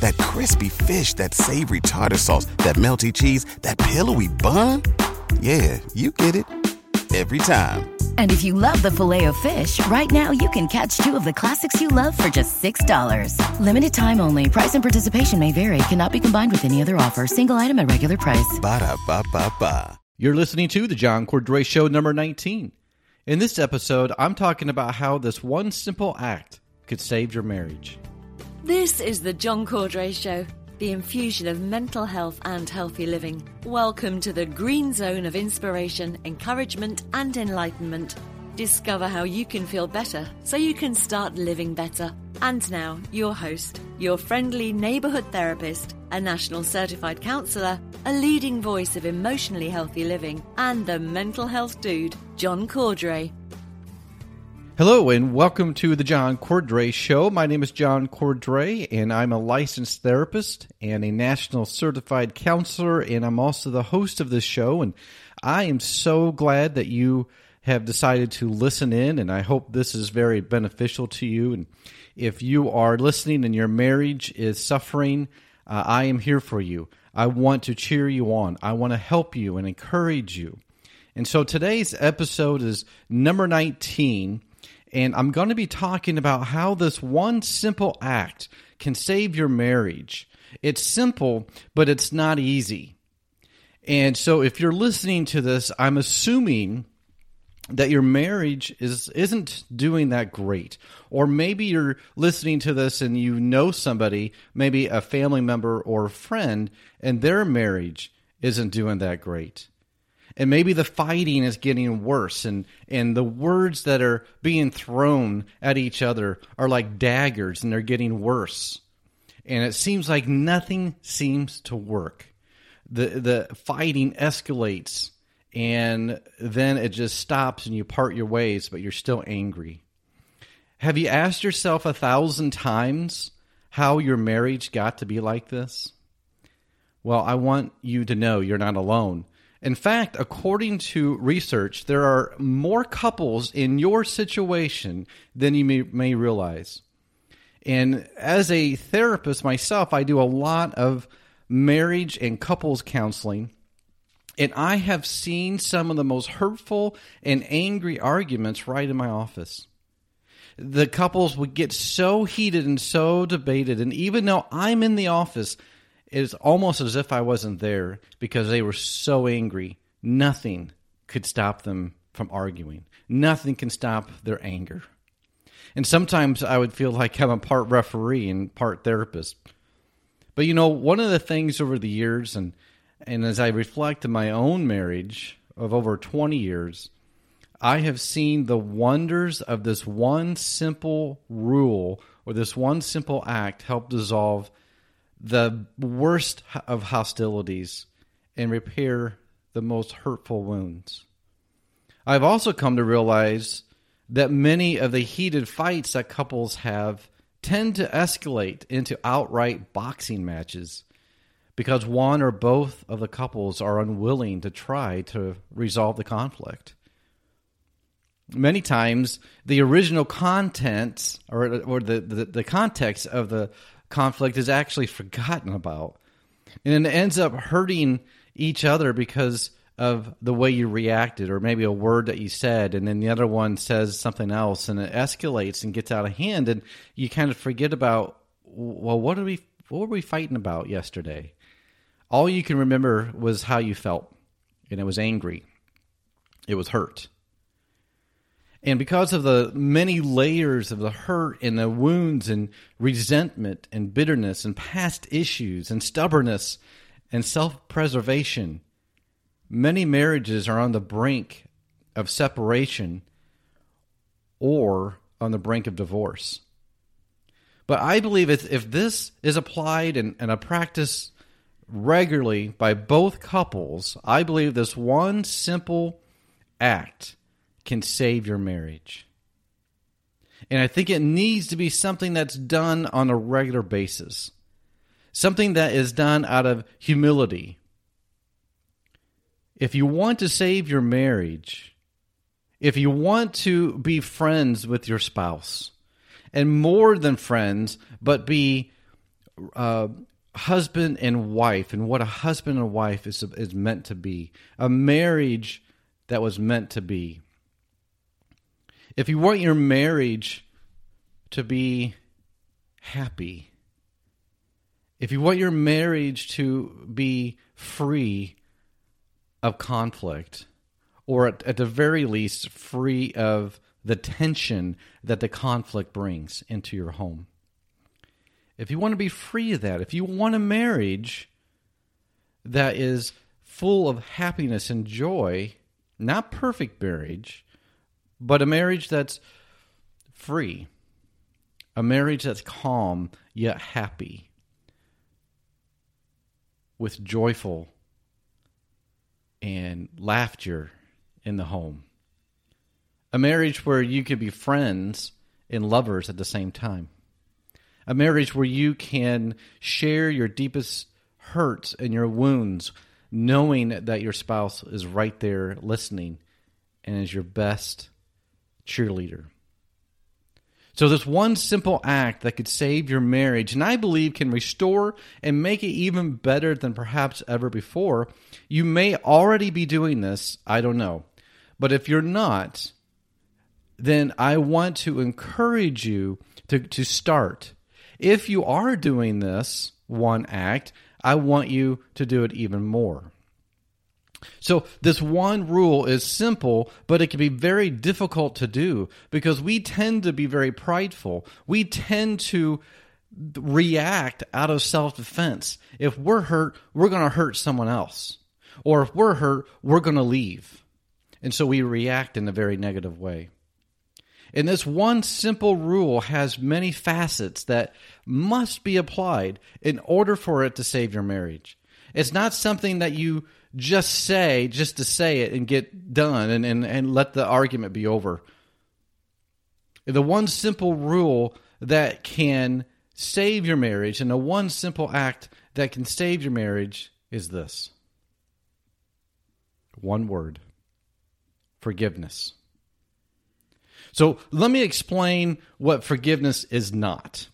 That crispy fish, that savory tartar sauce, that melty cheese, that pillowy bun. Yeah, you get it every time. And if you love the Filet-O-Fish, right now you can catch two of the classics you love for just $6. Limited time only. Price and participation may vary. Cannot be combined with any other offer. Single item at regular price. Ba da ba ba ba. You're listening to the John Cordray Show number 19. In this episode, I'm talking about how this one simple act could save your marriage. This is the John Cordray Show, the infusion of mental health and healthy living. Welcome to the green zone of inspiration, encouragement, and enlightenment. Discover how you can feel better so you can start living better. And now, your host, your friendly neighborhood therapist, a national certified counselor, a leading voice of emotionally healthy living, and the mental health dude, John Cordray. Hello, and welcome to the John Cordray Show. My name is John Cordray, and I'm a licensed therapist and a national certified counselor, and I'm also the host of this show. And I am so glad that you have decided to listen in, and I hope this is very beneficial to you. And if you are listening and your marriage is suffering, uh, I am here for you. I want to cheer you on, I want to help you and encourage you. And so today's episode is number 19 and I'm going to be talking about how this one simple act can save your marriage. It's simple, but it's not easy. And so if you're listening to this, I'm assuming that your marriage is isn't doing that great or maybe you're listening to this and you know somebody maybe a family member or a friend and their marriage isn't doing that great and maybe the fighting is getting worse and and the words that are being thrown at each other are like daggers and they're getting worse. And it seems like nothing seems to work. The the fighting escalates and then it just stops and you part your ways but you're still angry. Have you asked yourself a thousand times how your marriage got to be like this? Well i want you to know you're not alone in fact, according to research, there are more couples in your situation than you may, may, realize. And as a therapist myself, I do a lot of marriage and couples counseling. And I have seen some of the most hurtful and angry arguments right in my office. The couples would get so heated and so debated. And even though I'm in the office, it's almost as if I wasn't there because they were so angry. Nothing could stop them from arguing. Nothing can stop their anger. And sometimes I would feel like I'm a part referee and part therapist. But you know, one of the things over the years, and and as I reflect on my own marriage of over 20 years, I have seen the wonders of this one simple rule or this one simple act help dissolve the worst of hostilities and repair the most hurtful wounds. I've also come to realize that many of the heated fights that couples have tend to escalate into outright boxing matches because one or both of the couples are unwilling to try to resolve the conflict. Many times, the original content or, or the, the, the context of the conflict is actually forgotten about. And it ends up hurting each other because of the way you reacted or maybe a word that you said. And then the other one says something else and it escalates and gets out of hand. And you kind of forget about well what are we what were we fighting about yesterday? All you can remember was how you felt. And it was angry. It was hurt and because of the many layers of the hurt and the wounds and resentment and bitterness and past issues and stubbornness and self preservation, many marriages are on the brink of separation or on the brink of divorce. But I believe if, if this is applied and, and a practice regularly by both couples, I believe this one simple act can save your marriage. And I think it needs to be something that's done on a regular basis, something that is done out of humility. If you want to save your marriage, if you want to be friends with your spouse, and more than friends, but be uh, husband and wife, and what a husband and wife is, is meant to be, a marriage that was meant to be. If you want your marriage to be happy, if you want your marriage to be free of conflict, or at, at the very least, free of the tension that the conflict brings into your home. If you want to be free of that, if you want a marriage that is full of happiness and joy, not perfect marriage, but a marriage that's free, a marriage that's calm yet happy, with joyful and laughter in the home. A marriage where you can be friends and lovers at the same time. A marriage where you can share your deepest hurts and your wounds, knowing that your spouse is right there listening and is your best cheerleader. So, this one simple act that could save your marriage, and I believe can restore and make it even better than perhaps ever before. You may already be doing this, I don't know. But if you're not, then I want to encourage you to, to start. If you are doing this one act, I want you to do it even more. So, this one rule is simple, but it can be very difficult to do because we tend to be very prideful. We tend to react out of self defense. If we're hurt, we're going to hurt someone else. Or if we're hurt, we're going to leave. And so we react in a very negative way. And this one simple rule has many facets that must be applied in order for it to save your marriage. It's not something that you just say just to say it and get done and, and, and let the argument be over. The one simple rule that can save your marriage and the one simple act that can save your marriage is this one word forgiveness. So let me explain what forgiveness is not.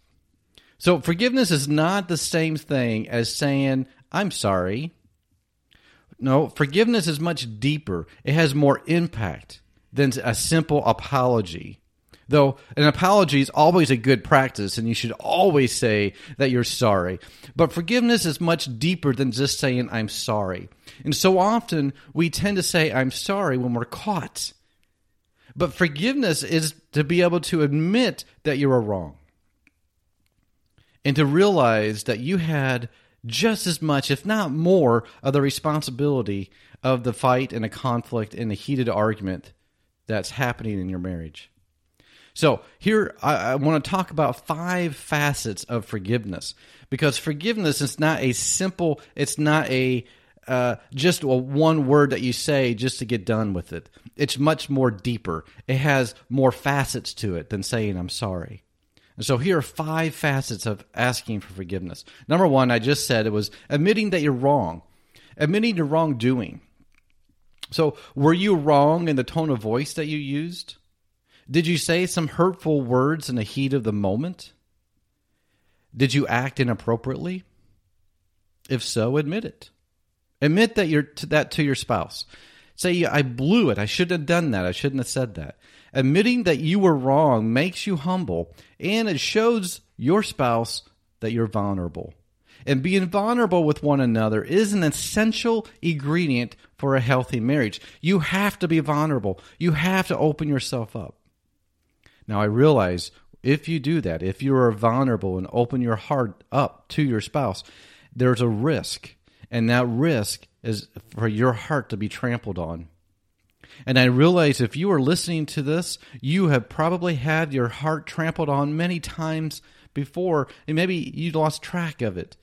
So, forgiveness is not the same thing as saying, I'm sorry. No, forgiveness is much deeper, it has more impact than a simple apology. Though an apology is always a good practice, and you should always say that you're sorry. But forgiveness is much deeper than just saying, I'm sorry. And so often we tend to say, I'm sorry when we're caught. But forgiveness is to be able to admit that you are wrong and to realize that you had just as much, if not more, of the responsibility of the fight and the conflict and the heated argument that's happening in your marriage. So, here I, I want to talk about five facets of forgiveness because forgiveness is not a simple, it's not a uh, just a one word that you say just to get done with it. It's much more deeper. It has more facets to it than saying I'm sorry. And so here are five facets of asking for forgiveness. Number one, I just said it was admitting that you're wrong, admitting your wrongdoing. So, were you wrong in the tone of voice that you used? Did you say some hurtful words in the heat of the moment? Did you act inappropriately? If so, admit it. Admit that you're to that to your spouse. Say, I blew it. I shouldn't have done that. I shouldn't have said that. Admitting that you were wrong makes you humble and it shows your spouse that you're vulnerable. And being vulnerable with one another is an essential ingredient for a healthy marriage. You have to be vulnerable, you have to open yourself up. Now, I realize if you do that, if you are vulnerable and open your heart up to your spouse, there's a risk. And that risk is for your heart to be trampled on. And I realize if you are listening to this, you have probably had your heart trampled on many times before, and maybe you lost track of it.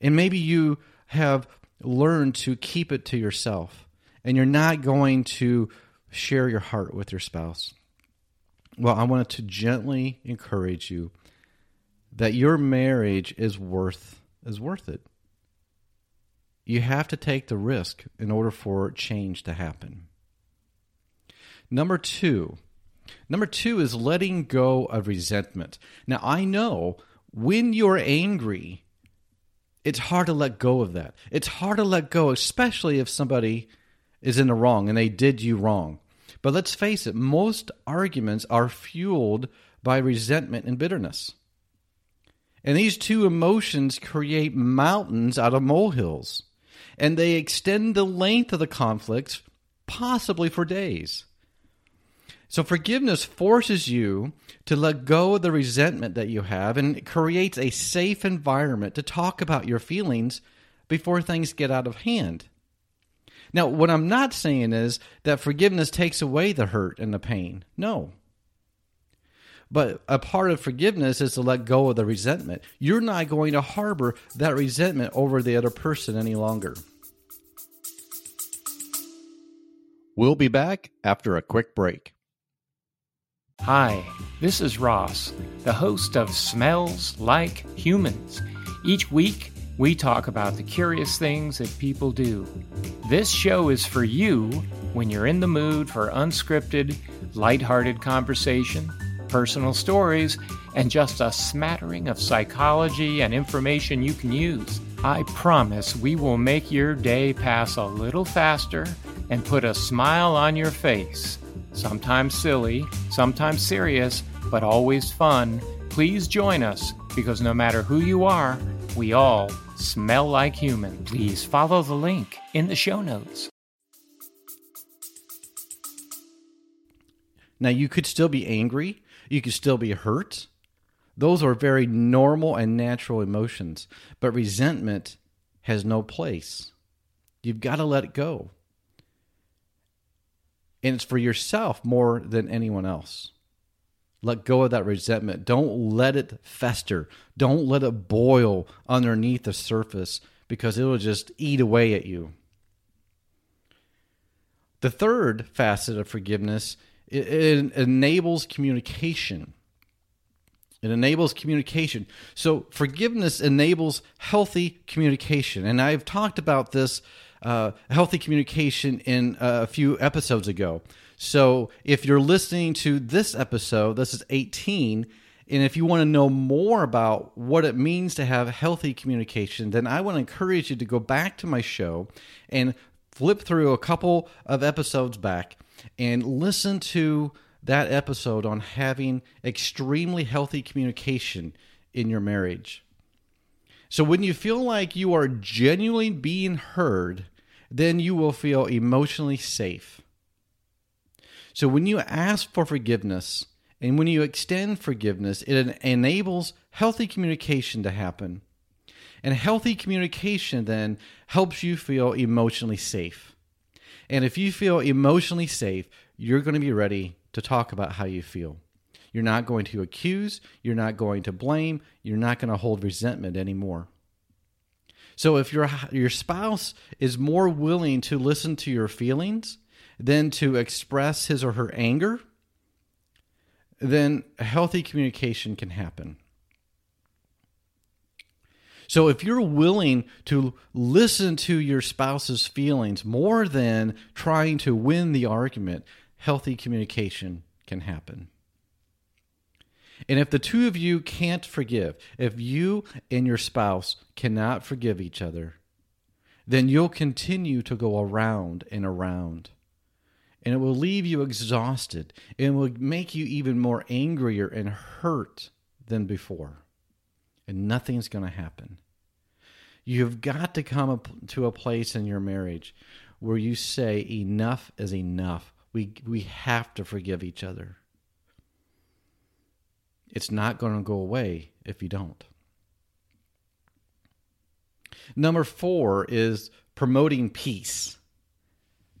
And maybe you have learned to keep it to yourself and you're not going to share your heart with your spouse, well, I wanted to gently encourage you that your marriage is worth is worth it. You have to take the risk in order for change to happen. Number 2. Number 2 is letting go of resentment. Now, I know when you're angry, it's hard to let go of that. It's hard to let go, especially if somebody is in the wrong and they did you wrong. But let's face it, most arguments are fueled by resentment and bitterness. And these two emotions create mountains out of molehills, and they extend the length of the conflicts, possibly for days. So, forgiveness forces you to let go of the resentment that you have and creates a safe environment to talk about your feelings before things get out of hand. Now, what I'm not saying is that forgiveness takes away the hurt and the pain. No. But a part of forgiveness is to let go of the resentment. You're not going to harbor that resentment over the other person any longer. We'll be back after a quick break. Hi, this is Ross, the host of Smells Like Humans. Each week, we talk about the curious things that people do. This show is for you when you're in the mood for unscripted, lighthearted conversation, personal stories, and just a smattering of psychology and information you can use. I promise we will make your day pass a little faster and put a smile on your face. Sometimes silly, sometimes serious, but always fun. Please join us because no matter who you are, we all smell like human. Please follow the link in the show notes. Now, you could still be angry, you could still be hurt. Those are very normal and natural emotions, but resentment has no place. You've got to let it go. And it's for yourself more than anyone else. Let go of that resentment. Don't let it fester. Don't let it boil underneath the surface because it will just eat away at you. The third facet of forgiveness it enables communication. It enables communication. So forgiveness enables healthy communication, and I've talked about this uh, healthy communication in uh, a few episodes ago. So if you're listening to this episode, this is 18, and if you want to know more about what it means to have healthy communication, then I want to encourage you to go back to my show and flip through a couple of episodes back and listen to that episode on having extremely healthy communication in your marriage. So when you feel like you are genuinely being heard, then you will feel emotionally safe. So when you ask for forgiveness and when you extend forgiveness, it enables healthy communication to happen. And healthy communication then helps you feel emotionally safe. And if you feel emotionally safe, you're going to be ready to talk about how you feel. You're not going to accuse, you're not going to blame, you're not going to hold resentment anymore. So if your your spouse is more willing to listen to your feelings than to express his or her anger, then healthy communication can happen. So if you're willing to listen to your spouse's feelings more than trying to win the argument, healthy communication can happen. And if the two of you can't forgive, if you and your spouse cannot forgive each other, then you'll continue to go around and around and it will leave you exhausted and will make you even more angrier and hurt than before. And nothing's going to happen. You've got to come to a place in your marriage where you say, enough is enough. We, we have to forgive each other. It's not going to go away if you don't. Number four is promoting peace.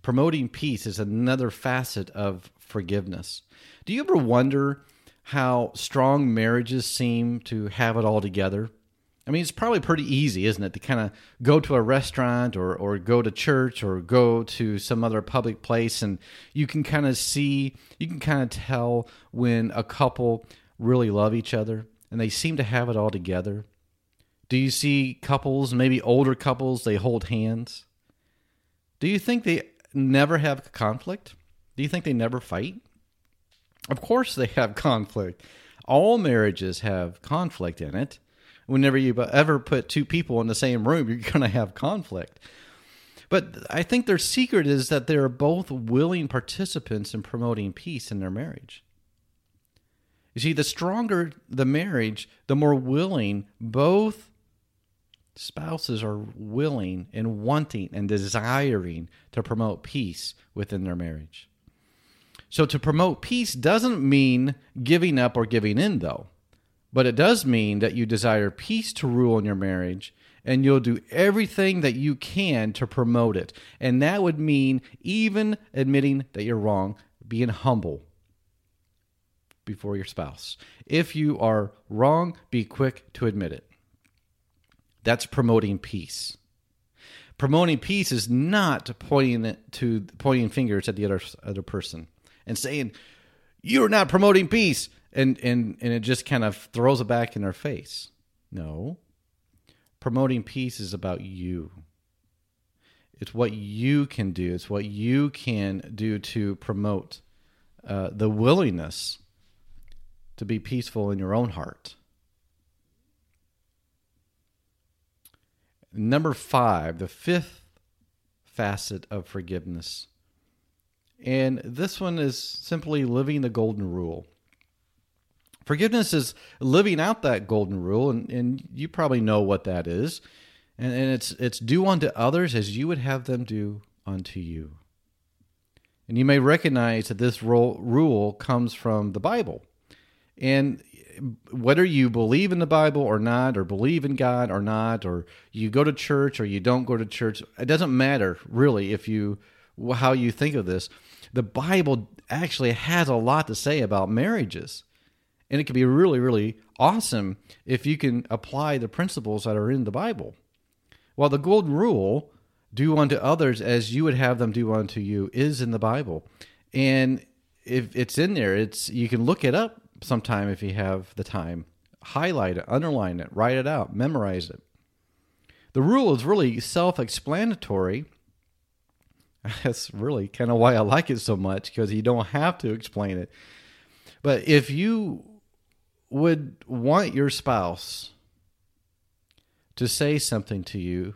Promoting peace is another facet of forgiveness. Do you ever wonder how strong marriages seem to have it all together? I mean, it's probably pretty easy, isn't it, to kind of go to a restaurant or, or go to church or go to some other public place and you can kind of see, you can kind of tell when a couple really love each other and they seem to have it all together. Do you see couples, maybe older couples, they hold hands? Do you think they never have conflict? Do you think they never fight? Of course they have conflict. All marriages have conflict in it whenever you ever put two people in the same room, you're going to have conflict. But I think their secret is that they're both willing participants in promoting peace in their marriage. You see, the stronger the marriage, the more willing both spouses are willing and wanting and desiring to promote peace within their marriage. So, to promote peace doesn't mean giving up or giving in, though. But it does mean that you desire peace to rule in your marriage and you'll do everything that you can to promote it. And that would mean even admitting that you're wrong, being humble before your spouse. If you are wrong, be quick to admit it. That's promoting peace. Promoting peace is not pointing to pointing fingers at the other other person and saying, "You're not promoting peace and and and it just kind of throws it back in their face. No. Promoting peace is about you. It's what you can do. It's what you can do to promote uh, the willingness to be peaceful in your own heart. Number five, the fifth facet of forgiveness. And this one is simply living the golden rule. Forgiveness is living out that golden rule, and, and you probably know what that is. And, and it's it's do unto others as you would have them do unto you. And you may recognize that this rule, rule comes from the Bible. And whether you believe in the Bible or not, or believe in God or not, or you go to church or you don't go to church, it doesn't matter really if you how you think of this. The Bible actually has a lot to say about marriages. And it can be really, really awesome if you can apply the principles that are in the Bible. Well, the golden rule, do unto others as you would have them do unto you, is in the Bible. And if it's in there, it's you can look it up sometime if you have the time. Highlight it, underline it, write it out, memorize it. The rule is really self explanatory. That's really kind of why I like it so much because you don't have to explain it. But if you would want your spouse to say something to you,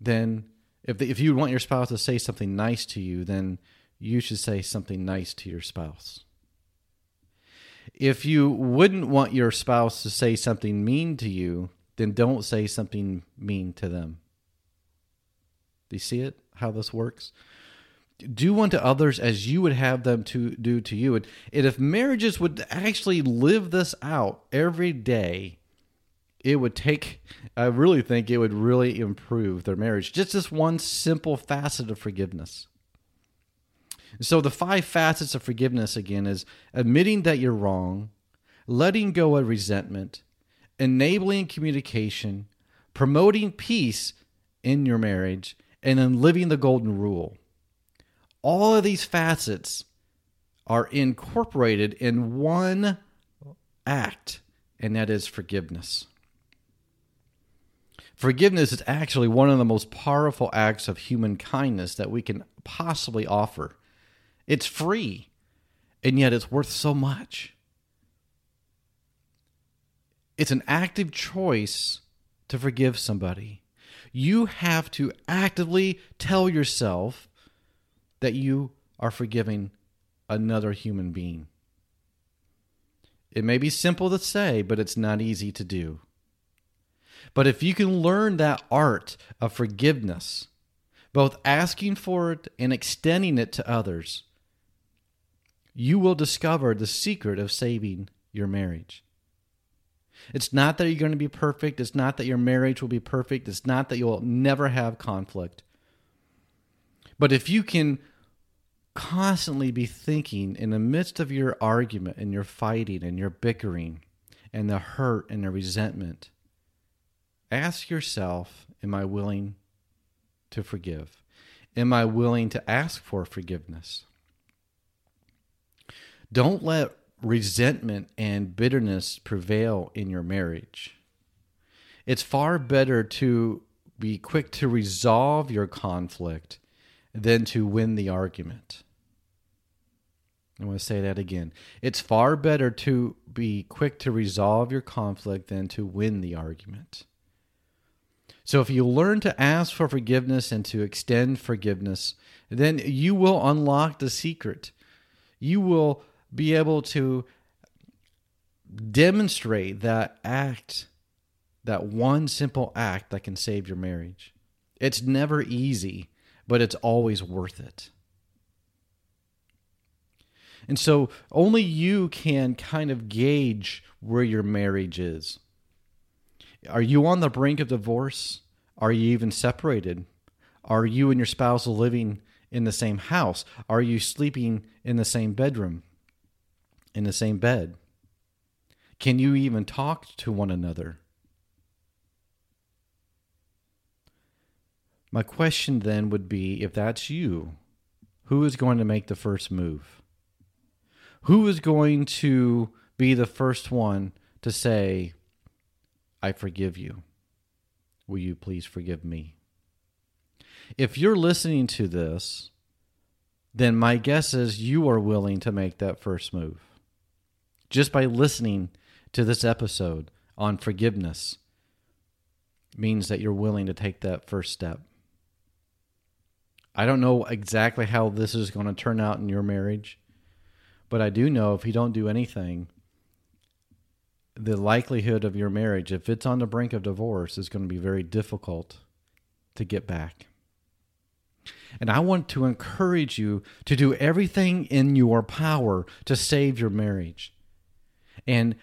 then if the, if you want your spouse to say something nice to you, then you should say something nice to your spouse. If you wouldn't want your spouse to say something mean to you, then don't say something mean to them. Do you see it? How this works? do unto others as you would have them to do to you. And, and if marriages would actually live this out every day, it would take, I really think it would really improve their marriage. Just this one simple facet of forgiveness. So, the five facets of forgiveness again is admitting that you're wrong, letting go of resentment, enabling communication, promoting peace in your marriage, and then living the golden rule all of these facets are incorporated in one act, and that is forgiveness. Forgiveness is actually one of the most powerful acts of human kindness that we can possibly offer. It's free, and yet it's worth so much. It's an active choice to forgive somebody. You have to actively tell yourself that you are forgiving another human being. It may be simple to say, but it's not easy to do. But if you can learn that art of forgiveness, both asking for it and extending it to others, you will discover the secret of saving your marriage. It's not that you're going to be perfect. It's not that your marriage will be perfect. It's not that you'll never have conflict. But if you can constantly be thinking in the midst of your argument and your fighting and your bickering and the hurt and the resentment, ask yourself Am I willing to forgive? Am I willing to ask for forgiveness? Don't let resentment and bitterness prevail in your marriage. It's far better to be quick to resolve your conflict than to win the argument. I want to say that again. It's far better to be quick to resolve your conflict than to win the argument. So, if you learn to ask for forgiveness and to extend forgiveness, then you will unlock the secret. You will be able to demonstrate that act, that one simple act that can save your marriage. It's never easy, but it's always worth it. And so only you can kind of gauge where your marriage is. Are you on the brink of divorce? Are you even separated? Are you and your spouse living in the same house? Are you sleeping in the same bedroom? In the same bed? Can you even talk to one another? My question then would be if that's you, who is going to make the first move? Who is going to be the first one to say, I forgive you? Will you please forgive me? If you're listening to this, then my guess is you are willing to make that first move just by listening to this episode on forgiveness means that you're willing to take that first step. I don't know exactly how this is going to turn out in your marriage, but I do know if you don't do anything, the likelihood of your marriage, if it's on the brink of divorce, is going to be very difficult to get back. And I want to encourage you to do everything in your power to save your marriage. And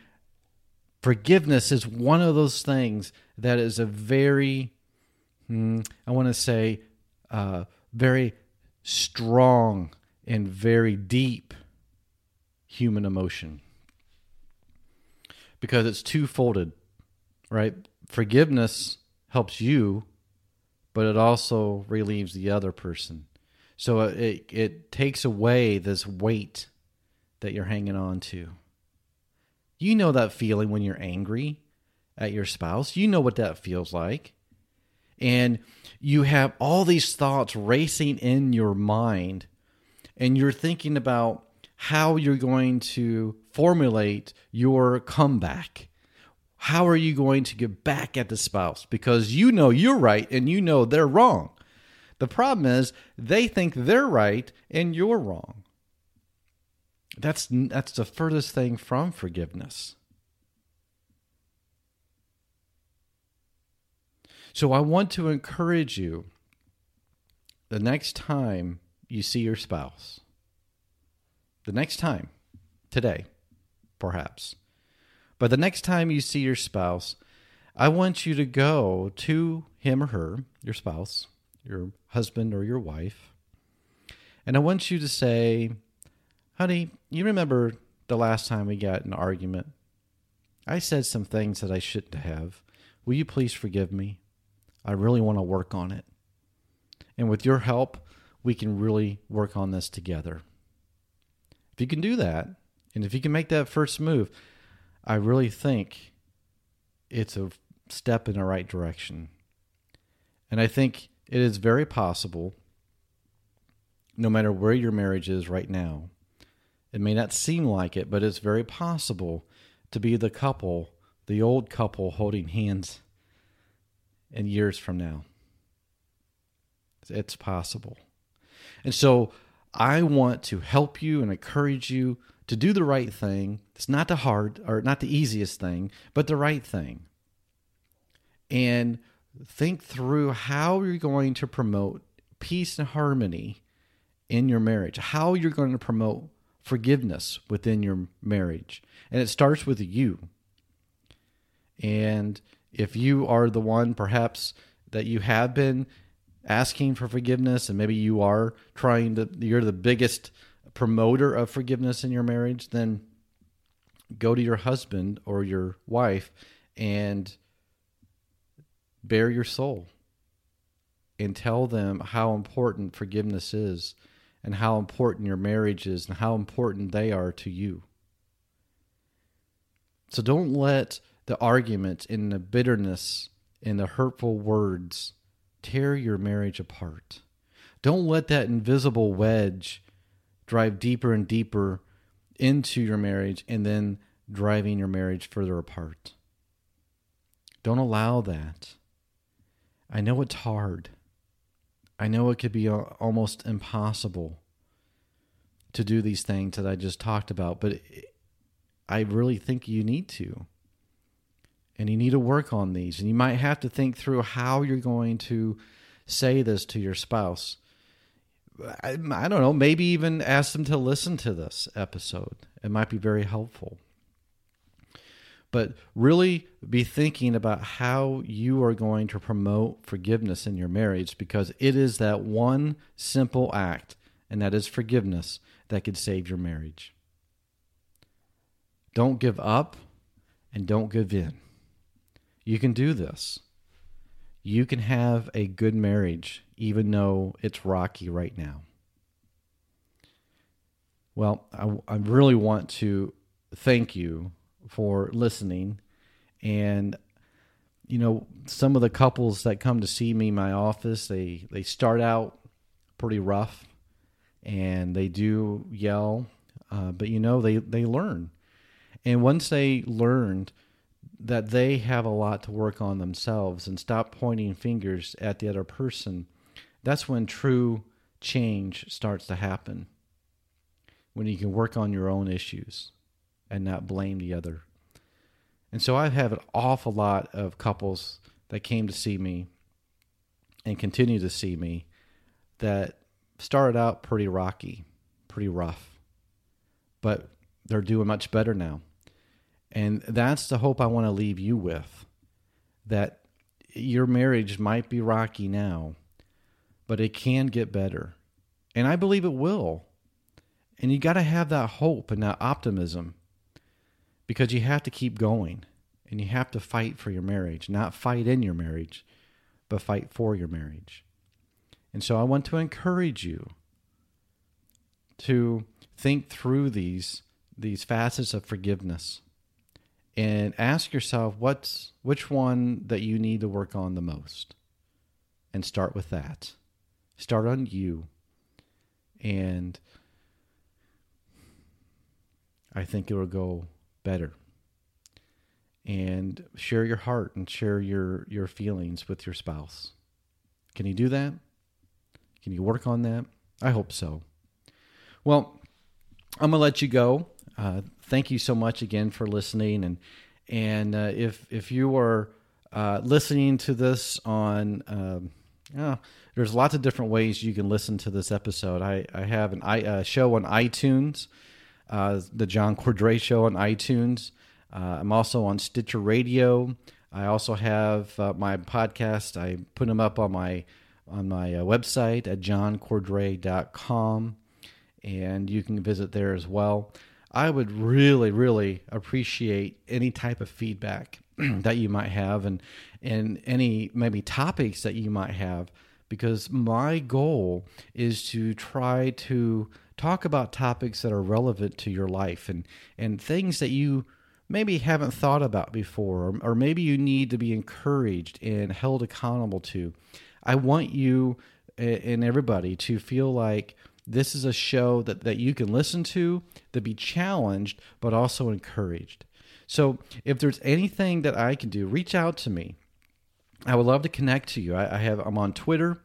forgiveness is one of those things that is a very, hmm, I want to say, uh, very strong and very deep human emotion because it's two-folded, right? Forgiveness helps you, but it also relieves the other person. So it it takes away this weight that you're hanging on to. You know that feeling when you're angry at your spouse. You know what that feels like. And you have all these thoughts racing in your mind, and you're thinking about how you're going to formulate your comeback. How are you going to get back at the spouse? Because you know you're right and you know they're wrong. The problem is they think they're right and you're wrong. That's that's the furthest thing from forgiveness. So I want to encourage you the next time you see your spouse, the next time, today, perhaps, but the next time you see your spouse, I want you to go to him or her, your spouse, your husband or your wife, and I want you to say, Honey, you remember the last time we got an argument? I said some things that I shouldn't have. Will you please forgive me? I really want to work on it. And with your help, we can really work on this together. If you can do that, and if you can make that first move, I really think it's a step in the right direction. And I think it is very possible, no matter where your marriage is right now, it may not seem like it, but it's very possible to be the couple, the old couple holding hands in years from now. It's possible. And so I want to help you and encourage you to do the right thing. It's not the hard or not the easiest thing, but the right thing. And think through how you're going to promote peace and harmony in your marriage, how you're going to promote forgiveness within your marriage. And it starts with you. And if you are the one, perhaps, that you have been asking for forgiveness, and maybe you are trying to, you're the biggest promoter of forgiveness in your marriage, then go to your husband or your wife and bare your soul and tell them how important forgiveness is and how important your marriage is and how important they are to you. So don't let the arguments and the bitterness and the hurtful words tear your marriage apart. Don't let that invisible wedge drive deeper and deeper into your marriage and then driving your marriage further apart. Don't allow that. I know it's hard. I know it could be uh, almost impossible to do these things that I just talked about, but I really think you need to. And you need to work on these. And you might have to think through how you're going to say this to your spouse. I, I don't know, maybe even ask them to listen to this episode. It might be very helpful but really be thinking about how you are going to promote forgiveness in your marriage because it is that one simple act, and that is forgiveness, that could save your marriage. Don't give up and don't give in. You can do this. You can have a good marriage even though it's rocky right now. Well, I, I really want to thank you for listening. And you know, some of the couples that come to see me in my office, they they start out pretty rough, and they do yell, uh, but you know they they learn, and once they learned that they have a lot to work on themselves and stop pointing fingers at the other person, that's when true change starts to happen. When you can work on your own issues and not blame the other. And so I have an awful lot of couples that came to see me and continue to see me that started out pretty rocky, pretty rough, but they're doing much better now. And that's the hope I want to leave you with that your marriage might be rocky now, but it can get better. And I believe it will. And you got to have that hope and that optimism because you have to keep going and you have to fight for your marriage, not fight in your marriage, but fight for your marriage. And so I want to encourage you to think through these these facets of forgiveness and ask yourself what's which one that you need to work on the most? And start with that. Start on you. And i think it will go better. And share your heart and share your your feelings with your spouse. Can you do that? Can you work on that? I hope so. Well i'm gonna let you go. Uh, thank you so much again for listening. And and uh, if if you are uh, listening to this on um, uh, there's lots of different ways you can listen to this episode. I i have an I, uh, show on iTunes uh, the John Cordray Show on iTunes. Uh, I'm also on Stitcher Radio. I also have uh, my podcast. I put them up on my on my uh, website at johncordray.com, and you can visit there as well. I would really, really appreciate any type of feedback that you might have, and and any maybe topics that you might have, because my goal is to try to talk about topics that are relevant to your life and and things that you maybe haven't thought about before or, or maybe you need to be encouraged and held accountable to. I want you and everybody to feel like this is a show that, that you can listen to to be challenged but also encouraged. So if there's anything that i can do reach out to me. I would love to connect to you. I, I have i'm on twitter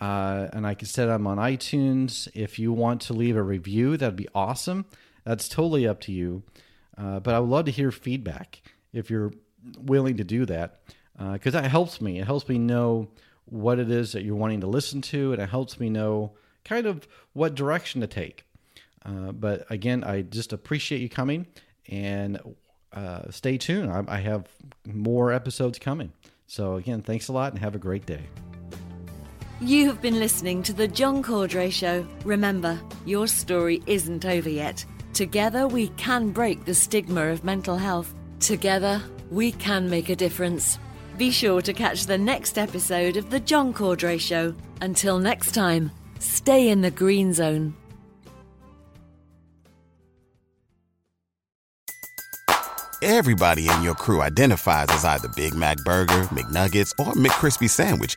uh, and I can set them on iTunes. If you want to leave a review, that'd be awesome. That's totally up to you. Uh, but I would love to hear feedback if you're willing to do that, because uh, that helps me. It helps me know what it is that you're wanting to listen to, and it helps me know kind of what direction to take. Uh, but again, I just appreciate you coming and uh, stay tuned. I, I have more episodes coming. So, again, thanks a lot and have a great day. You have been listening to The John Cordray Show. Remember, your story isn't over yet. Together, we can break the stigma of mental health. Together, we can make a difference. Be sure to catch the next episode of The John Cordray Show. Until next time, stay in the green zone. Everybody in your crew identifies as either Big Mac Burger, McNuggets, or McCrispy Sandwich.